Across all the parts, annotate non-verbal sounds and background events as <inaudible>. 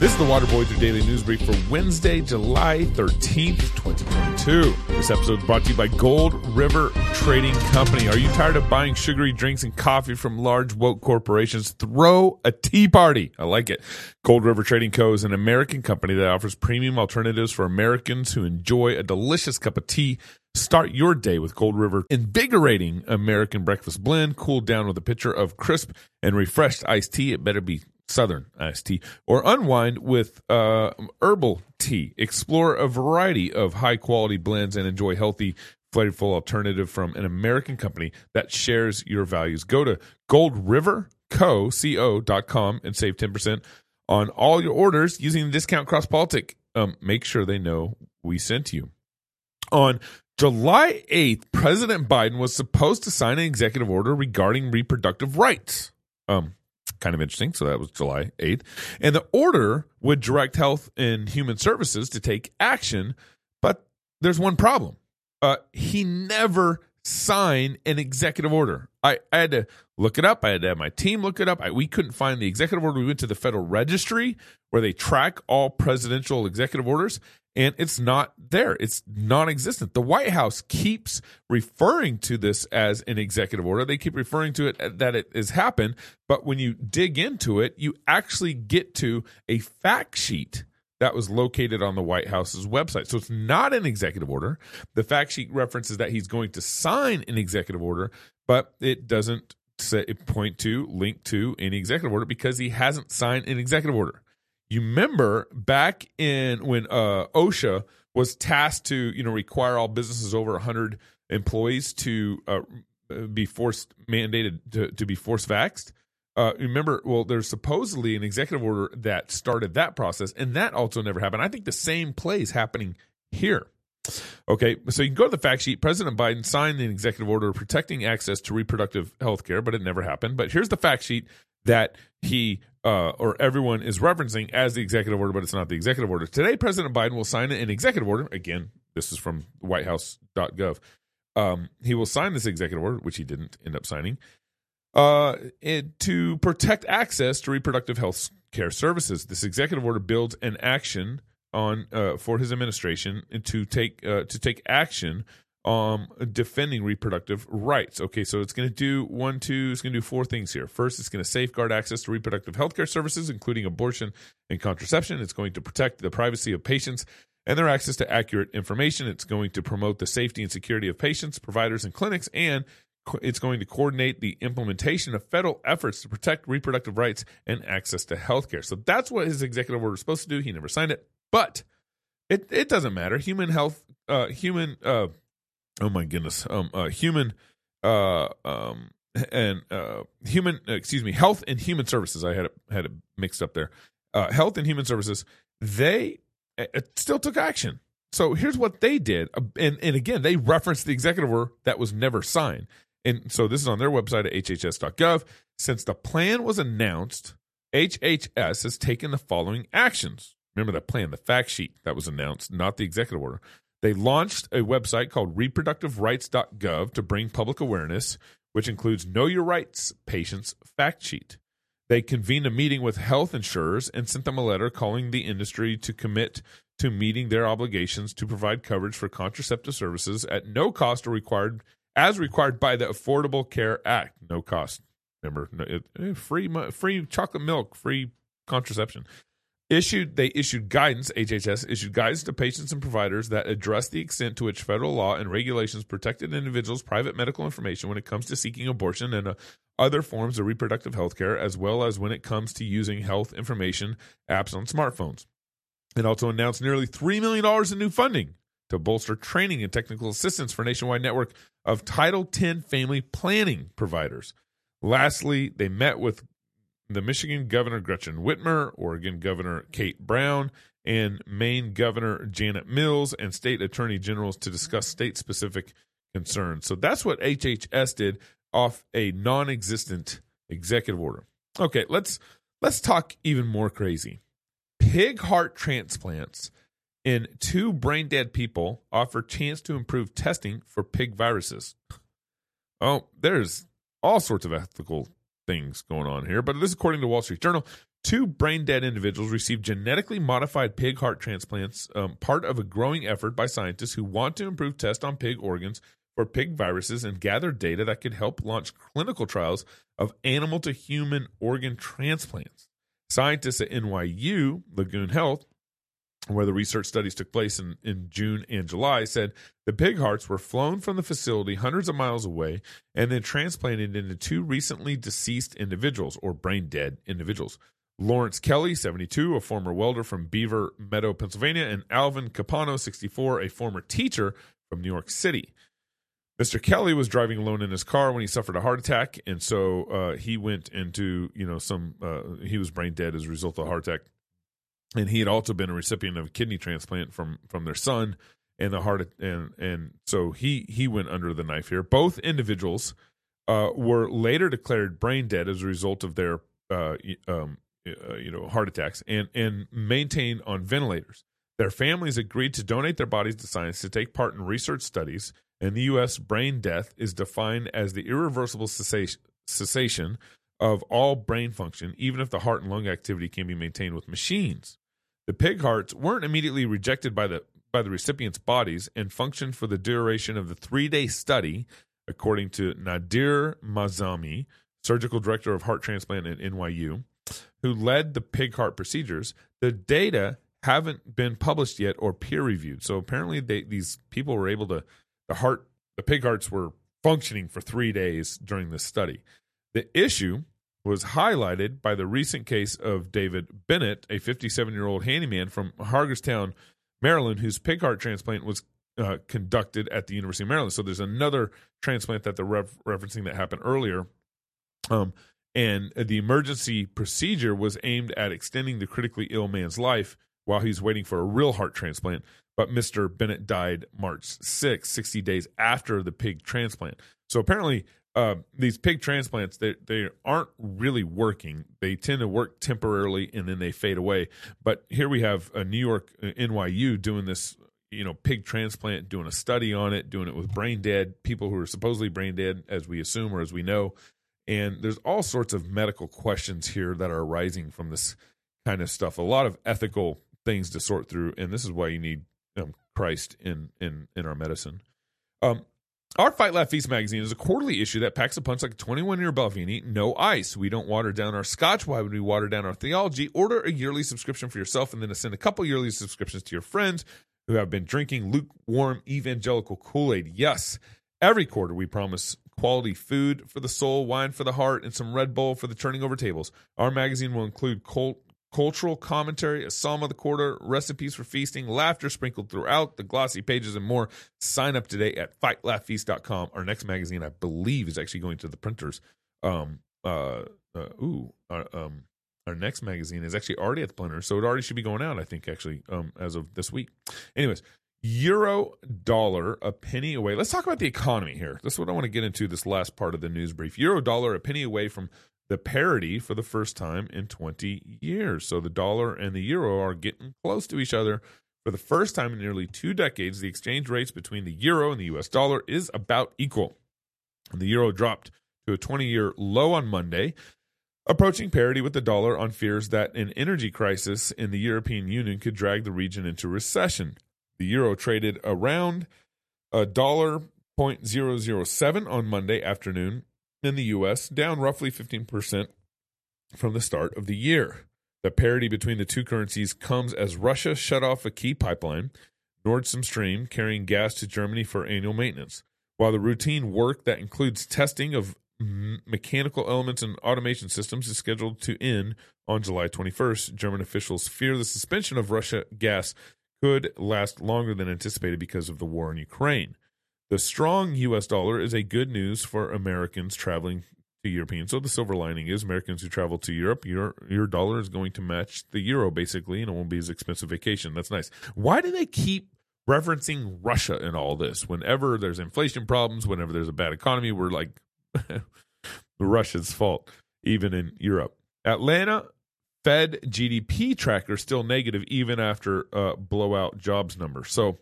This is the Waterboy through Daily News Brief for Wednesday, July 13th, 2022. This episode is brought to you by Gold River Trading Company. Are you tired of buying sugary drinks and coffee from large woke corporations? Throw a tea party. I like it. Gold River Trading Co. is an American company that offers premium alternatives for Americans who enjoy a delicious cup of tea. Start your day with Gold River invigorating American breakfast blend, cooled down with a pitcher of crisp and refreshed iced tea. It better be Southern iced tea, or unwind with uh, herbal tea. Explore a variety of high quality blends and enjoy healthy, flavorful alternative from an American company that shares your values. Go to goldriverco.com and save 10% on all your orders using the discount cross. Um, make sure they know we sent you. On July 8th, President Biden was supposed to sign an executive order regarding reproductive rights. Um, kind of interesting. So that was July 8th. And the order would direct Health and Human Services to take action. But there's one problem. Uh, he never signed an executive order. I, I, had to look it up. I had to have my team look it up. I, we couldn't find the executive order. We went to the Federal Registry where they track all presidential executive orders, and it's not there. It's non existent. The White House keeps referring to this as an executive order. They keep referring to it that it has happened. But when you dig into it, you actually get to a fact sheet that was located on the White House's website. So it's not an executive order. The fact sheet references that he's going to sign an executive order, but it doesn't say, point to, link to any executive order because he hasn't signed an executive order. You remember back in when uh, OSHA was tasked to, you know, require all businesses over 100 employees to uh, be forced mandated to, to be force vaxxed. Uh, remember, well, there's supposedly an executive order that started that process, and that also never happened. I think the same play is happening here. Okay, so you can go to the fact sheet. President Biden signed an executive order protecting access to reproductive health care, but it never happened. But here's the fact sheet that he uh, or everyone is referencing as the executive order, but it's not the executive order. Today, President Biden will sign an executive order. Again, this is from whitehouse.gov. Um, he will sign this executive order, which he didn't end up signing, uh, it, to protect access to reproductive health care services. This executive order builds an action on uh, for his administration to take uh, to take action um, defending reproductive rights. Okay, so it's going to do one, two, it's going to do four things here. First, it's going to safeguard access to reproductive health care services, including abortion and contraception. It's going to protect the privacy of patients and their access to accurate information. It's going to promote the safety and security of patients, providers, and clinics, and it's going to coordinate the implementation of federal efforts to protect reproductive rights and access to health care. So that's what his executive order is supposed to do. He never signed it, but it, it doesn't matter. Human health, uh, human, uh, oh my goodness, um, uh, human, uh, um, and uh, human, excuse me, health and human services. I had it had it mixed up there. Uh, health and human services. They still took action. So here's what they did, uh, and and again, they referenced the executive order that was never signed. And so this is on their website at hhs.gov. Since the plan was announced, HHS has taken the following actions. Remember that plan, the fact sheet that was announced, not the executive order. They launched a website called reproductiverights.gov to bring public awareness, which includes Know Your Rights Patients Fact Sheet. They convened a meeting with health insurers and sent them a letter calling the industry to commit to meeting their obligations to provide coverage for contraceptive services at no cost or required as required by the Affordable Care Act. No cost. Remember, eh, free free chocolate milk, free contraception issued they issued guidance hhs issued guidance to patients and providers that address the extent to which federal law and regulations protected individuals private medical information when it comes to seeking abortion and uh, other forms of reproductive health care as well as when it comes to using health information apps on smartphones. It also announced nearly $3 million in new funding to bolster training and technical assistance for a nationwide network of title 10 family planning providers. Lastly they met with the Michigan Governor Gretchen Whitmer, Oregon Governor Kate Brown, and Maine Governor Janet Mills and state attorney generals to discuss state specific concerns. So that's what HHS did off a non existent executive order. Okay, let's let's talk even more crazy. Pig heart transplants in two brain dead people offer chance to improve testing for pig viruses. Oh, there's all sorts of ethical things going on here. But this, according to Wall Street Journal, Two brain dead individuals received genetically modified pig heart transplants, um, part of a growing effort by scientists who want to improve tests on pig organs for pig viruses and gather data that could help launch clinical trials of animal to human organ transplants. Scientists at NYU, Langone Health, where the research studies took place in, in June and July, said the pig hearts were flown from the facility hundreds of miles away and then transplanted into two recently deceased individuals or brain dead individuals. Lawrence Kelly, 72, a former welder from Beaver Meadow, Pennsylvania, and Alvin Capano, 64, a former teacher from New York City. Mr. Kelly was driving alone in his car when he suffered a heart attack, and so uh, he went into you know some uh, he was brain dead as a result of a heart attack and he had also been a recipient of a kidney transplant from from their son and the heart and and so he he went under the knife here. Both individuals uh, were later declared brain dead as a result of their uh, um, uh, you know heart attacks and and maintained on ventilators. Their families agreed to donate their bodies to science to take part in research studies in the US brain death is defined as the irreversible cessation, cessation of all brain function, even if the heart and lung activity can be maintained with machines. The pig hearts weren't immediately rejected by the by the recipients' bodies and functioned for the duration of the three-day study, according to Nader Moazami, surgical director of heart transplant at NYU, who led the pig heart procedures. The data haven't been published yet or peer reviewed. So apparently, they, these people were able to the heart the pig hearts were functioning for three days during this study. The issue was highlighted by the recent case of David Bennett, a 57 year old handyman from Hagerstown, Maryland, whose pig heart transplant was uh, conducted at the University of Maryland. So there's another transplant that they're referencing that happened earlier. Um, and the emergency procedure was aimed at extending the critically ill man's life while he's waiting for a real heart transplant. But Mr. Bennett died March 6, 60 days after the pig transplant. So apparently, uh, these pig transplants they they aren't really working. They tend to work temporarily and then they fade away. But here we have a New York uh, NYU doing this, you know, pig transplant, doing a study on it, doing it with brain dead people who are supposedly brain dead, as we assume or as we know. And there's all sorts of medical questions here that are arising from this kind of stuff. A lot of ethical things to sort through, and this is why you need um, Christ in in in our medicine. Um, our Fight Laugh Feast magazine is a quarterly issue that packs a punch like a 21 year Balvenie, no ice. We don't water down our scotch. Why would we water down our theology? Order a yearly subscription for yourself and then send a couple yearly subscriptions to your friends who have been drinking lukewarm evangelical Kool Aid. Yes, every quarter we promise quality food for the soul, wine for the heart, and some Red Bull for the turning over tables. Our magazine will include cold cultural commentary, a psalm of the quarter, recipes for feasting, laughter sprinkled throughout the glossy pages, and more. Sign up today at fightlaughfeast.com. Our next magazine, I believe, is actually going to the printers. Um, uh, uh ooh, um, our next magazine is actually already at the printer, so it already should be going out. I think actually, um, as of this week. Anyways, euro dollar a penny away. Let's talk about the economy here. That's what I want to get into this last part of the news brief. Euro dollar a penny away from the parity for the first time in 20 years. So the dollar and the euro are getting close to each other. For the first time in nearly two decades, the exchange rates between the euro and the US dollar is about equal. The euro dropped to a 20 year low on Monday, approaching parity with the dollar on fears that an energy crisis in the European Union could drag the region into recession. The euro traded around a dollar 0.007 on Monday afternoon in the U.S., down roughly 15% from the start of the year. The parity between the two currencies comes as Russia shut off a key pipeline, Nord Stream, carrying gas to Germany for annual maintenance. While the routine work that includes testing of mechanical elements and automation systems is scheduled to end on July 21st, German officials fear the suspension of Russia gas could last longer than anticipated because of the war in Ukraine. The strong U.S. dollar is a good news for Americans traveling to Europeans. So the silver lining is Americans who travel to Europe, your your dollar is going to match the euro basically, and it won't be as expensive vacation. That's nice. Why do they keep referencing Russia in all this? Whenever there's inflation problems, whenever there's a bad economy, we're like <laughs> Russia's fault, even in Europe. Atlanta Fed GDP tracker still negative even after uh, blowout jobs numbers. So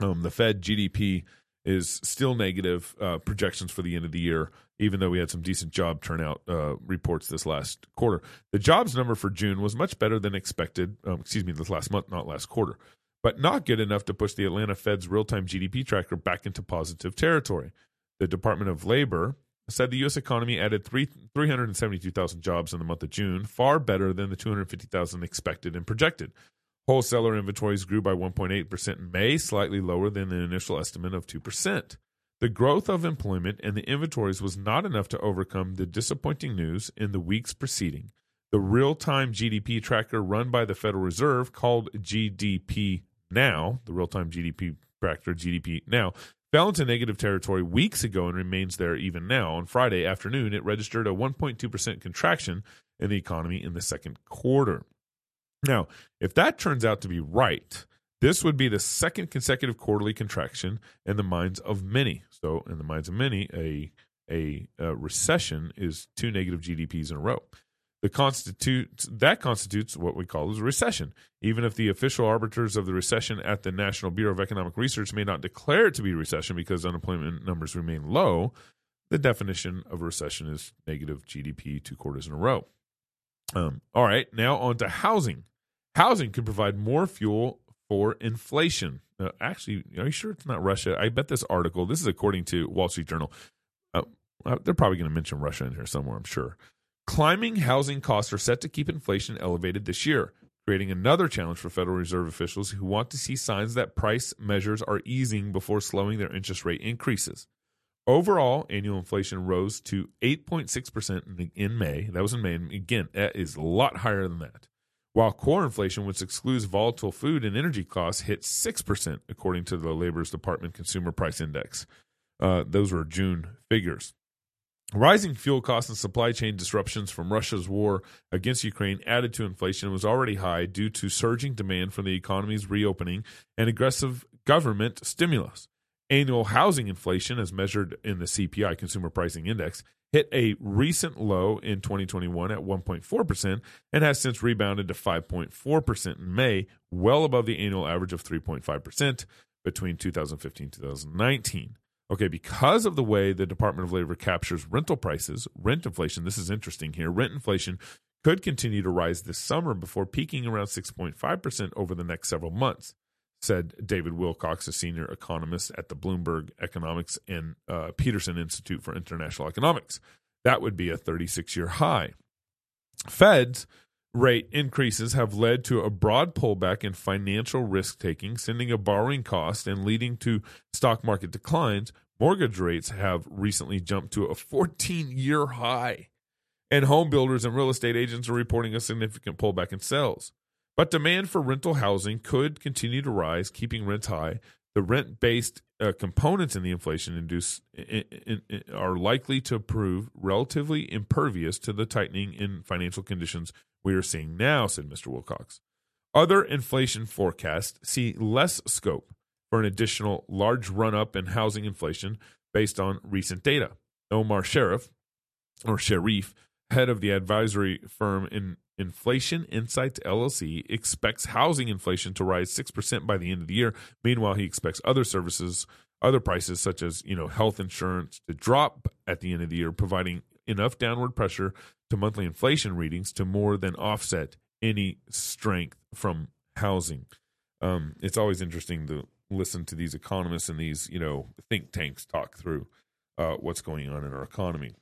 um, the Fed GDP is still negative uh, projections for the end of the year, even though we had some decent job turnout uh, reports this last quarter. The jobs number for June was much better than expected. Um, excuse me, this last month, not last quarter, but not good enough to push the Atlanta Fed's real time GDP tracker back into positive territory. The Department of Labor said the U.S. economy added three, 372,000 jobs in the month of June, far better than the 250,000 expected and projected. Wholesaler inventories grew by 1.8% in May, slightly lower than the initial estimate of 2%. The growth of employment and the inventories was not enough to overcome the disappointing news in the weeks preceding. The real time GDP tracker run by the Federal Reserve, called GDP Now, the real time GDP tracker, GDP Now, fell into negative territory weeks ago and remains there even now. On Friday afternoon, it registered a 1.2% contraction in the economy in the second quarter. Now, if that turns out to be right, this would be the second consecutive quarterly contraction in the minds of many. So, in the minds of many, a a, a recession is two negative GDPs in a row. The constitute that constitutes what we call a recession. Even if the official arbiters of the recession at the National Bureau of Economic Research may not declare it to be a recession because unemployment numbers remain low, the definition of a recession is negative GDP two quarters in a row. Um, all right, now on to housing. Housing could provide more fuel for inflation. Actually, are you sure it's not Russia? I bet this article, this is according to Wall Street Journal. Uh they're probably going to mention Russia in here somewhere, I'm sure. Climbing housing costs are set to keep inflation elevated this year, creating another challenge for Federal Reserve officials who want to see signs that price measures are easing before slowing their interest rate increases. Overall, annual inflation rose to 8.6% in May. That was in May. And again, that is a lot higher than that while core inflation, which excludes volatile food and energy costs, hit 6%, according to the Labor's Department Consumer Price Index. Uh, those were June figures. Rising fuel costs and supply chain disruptions from Russia's war against Ukraine added to inflation was already high due to surging demand from the economy's reopening and aggressive government stimulus. Annual housing inflation, as measured in the CPI, Consumer Pricing Index, hit a recent low in 2021 at 1.4% and has since rebounded to 5.4% in May, well above the annual average of 3.5% between 2015 and 2019. Okay, because of the way the Department of Labor captures rental prices, rent inflation, this is interesting here, rent inflation could continue to rise this summer before peaking around 6.5% over the next several months said David Wilcox, a senior economist at the Bloomberg Economics and uh, Peterson Institute for International Economics. That would be a 36 year high. Fed's rate increases have led to a broad pullback in financial risk taking, sending a borrowing cost and leading to stock market declines. Mortgage rates have recently jumped to a 14 year high, and home builders and real estate agents are reporting a significant pullback in sales. But demand for rental housing could continue to rise, keeping rents high. The rent based uh, components in the inflation induced are likely to prove relatively impervious to the tightening in financial conditions we are seeing now, said Mr. Wilcox. Other inflation forecasts see less scope for an additional large run up in housing inflation based on recent data. Omar Sharif, or Sharif, head of the advisory firm in Inflation Insights LLC expects housing inflation to rise 6% by the end of the year. Meanwhile, he expects other services, other prices such as, you know, health insurance to drop at the end of the year, providing enough downward pressure to monthly inflation readings to more than offset any strength from housing. Um, it's always interesting to listen to these economists and these, you know, think tanks talk through uh, what's going on in our economy.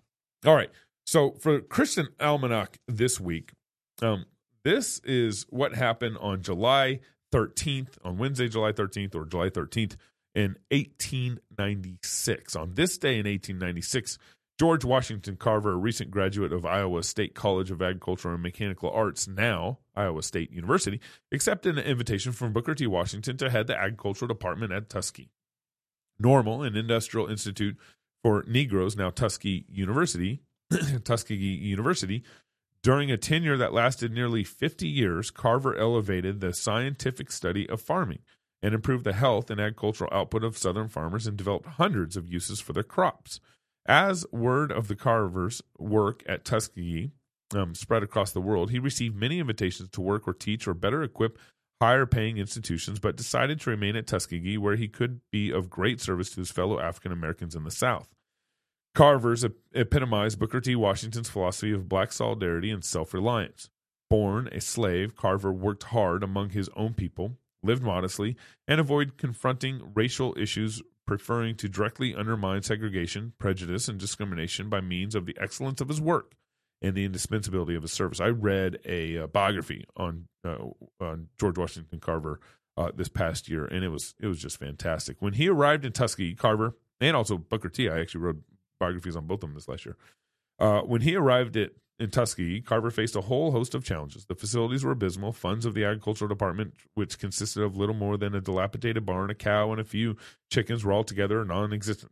All right. So for Christian Almanac this week, um, this is what happened on July 13th, on Wednesday, July 13th, or July 13th in 1896. On this day in 1896, George Washington Carver, a recent graduate of Iowa State College of Agriculture and Mechanical Arts, now Iowa State University, accepted an invitation from Booker T. Washington to head the agricultural department at Tuskegee. Normal, an industrial institute for Negroes, now Tuskegee University, <clears throat> Tuskegee University, during a tenure that lasted nearly 50 years, Carver elevated the scientific study of farming and improved the health and agricultural output of Southern farmers and developed hundreds of uses for their crops. As word of the Carver's work at Tuskegee um, spread across the world, he received many invitations to work or teach or better equip higher paying institutions, but decided to remain at Tuskegee, where he could be of great service to his fellow African Americans in the South. Carver's epitomized Booker T. Washington's philosophy of black solidarity and self reliance. Born a slave, Carver worked hard among his own people, lived modestly, and avoided confronting racial issues, preferring to directly undermine segregation, prejudice, and discrimination by means of the excellence of his work and the indispensability of his service. I read a uh, biography on uh, on George Washington Carver uh, this past year, and it was it was just fantastic. When he arrived in Tuskegee, Carver and also Booker T. I actually wrote biographies on both of them this last year. Uh, when he arrived at in Tuskegee, Carver faced a whole host of challenges. The facilities were abysmal. Funds of the agricultural department, which consisted of little more than a dilapidated barn, a cow, and a few chickens, were altogether non existent.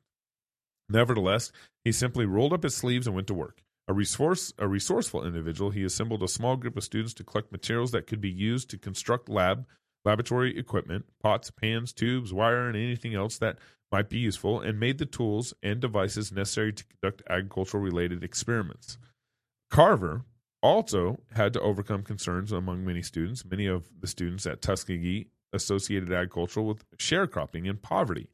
Nevertheless, he simply rolled up his sleeves and went to work. A, resource, a resourceful individual, he assembled a small group of students to collect materials that could be used to construct lab laboratory equipment, pots, pans, tubes, wire, and anything else that might be useful, and made the tools and devices necessary to conduct agricultural related experiments. Carver also had to overcome concerns among many students. Many of the students at Tuskegee associated agriculture with sharecropping and poverty.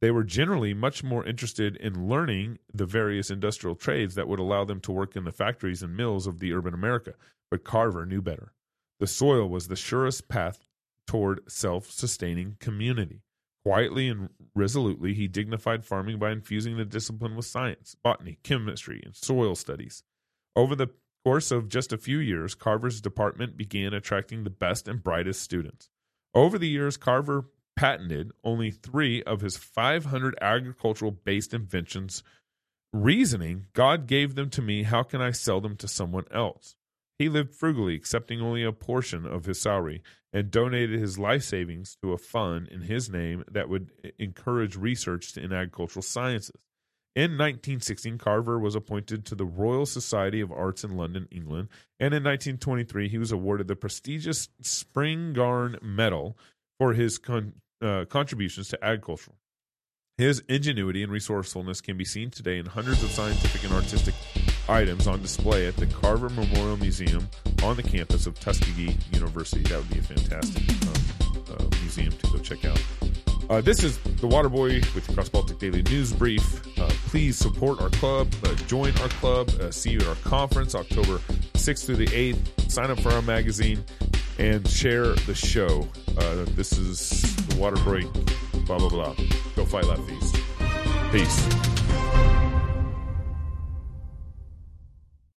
They were generally much more interested in learning the various industrial trades that would allow them to work in the factories and mills of the urban America. But Carver knew better. The soil was the surest path toward self sustaining community. Quietly and resolutely, he dignified farming by infusing the discipline with science, botany, chemistry, and soil studies. Over the course of just a few years, Carver's department began attracting the best and brightest students. Over the years, Carver patented only three of his 500 agricultural based inventions, reasoning, God gave them to me, how can I sell them to someone else? He lived frugally, accepting only a portion of his salary, and donated his life savings to a fund in his name that would encourage research in agricultural sciences. In 1916, Carver was appointed to the Royal Society of Arts in London, England, and in 1923 he was awarded the prestigious Spingarn Medal for his con- uh, contributions to agriculture. His ingenuity and resourcefulness can be seen today in hundreds of scientific and artistic items on display at the Carver Memorial Museum on the campus of Tuskegee University. That would be a fantastic um, uh, museum to go check out. Uh, this is the Waterboy with CrossPolitic Daily News Brief. Uh, please support our club, uh, join our club, uh, see you at our conference October 6th through the 8th. Sign up for our magazine and share the show. Uh, this is the water break, blah, blah, blah. Go fight Lefties. Peace.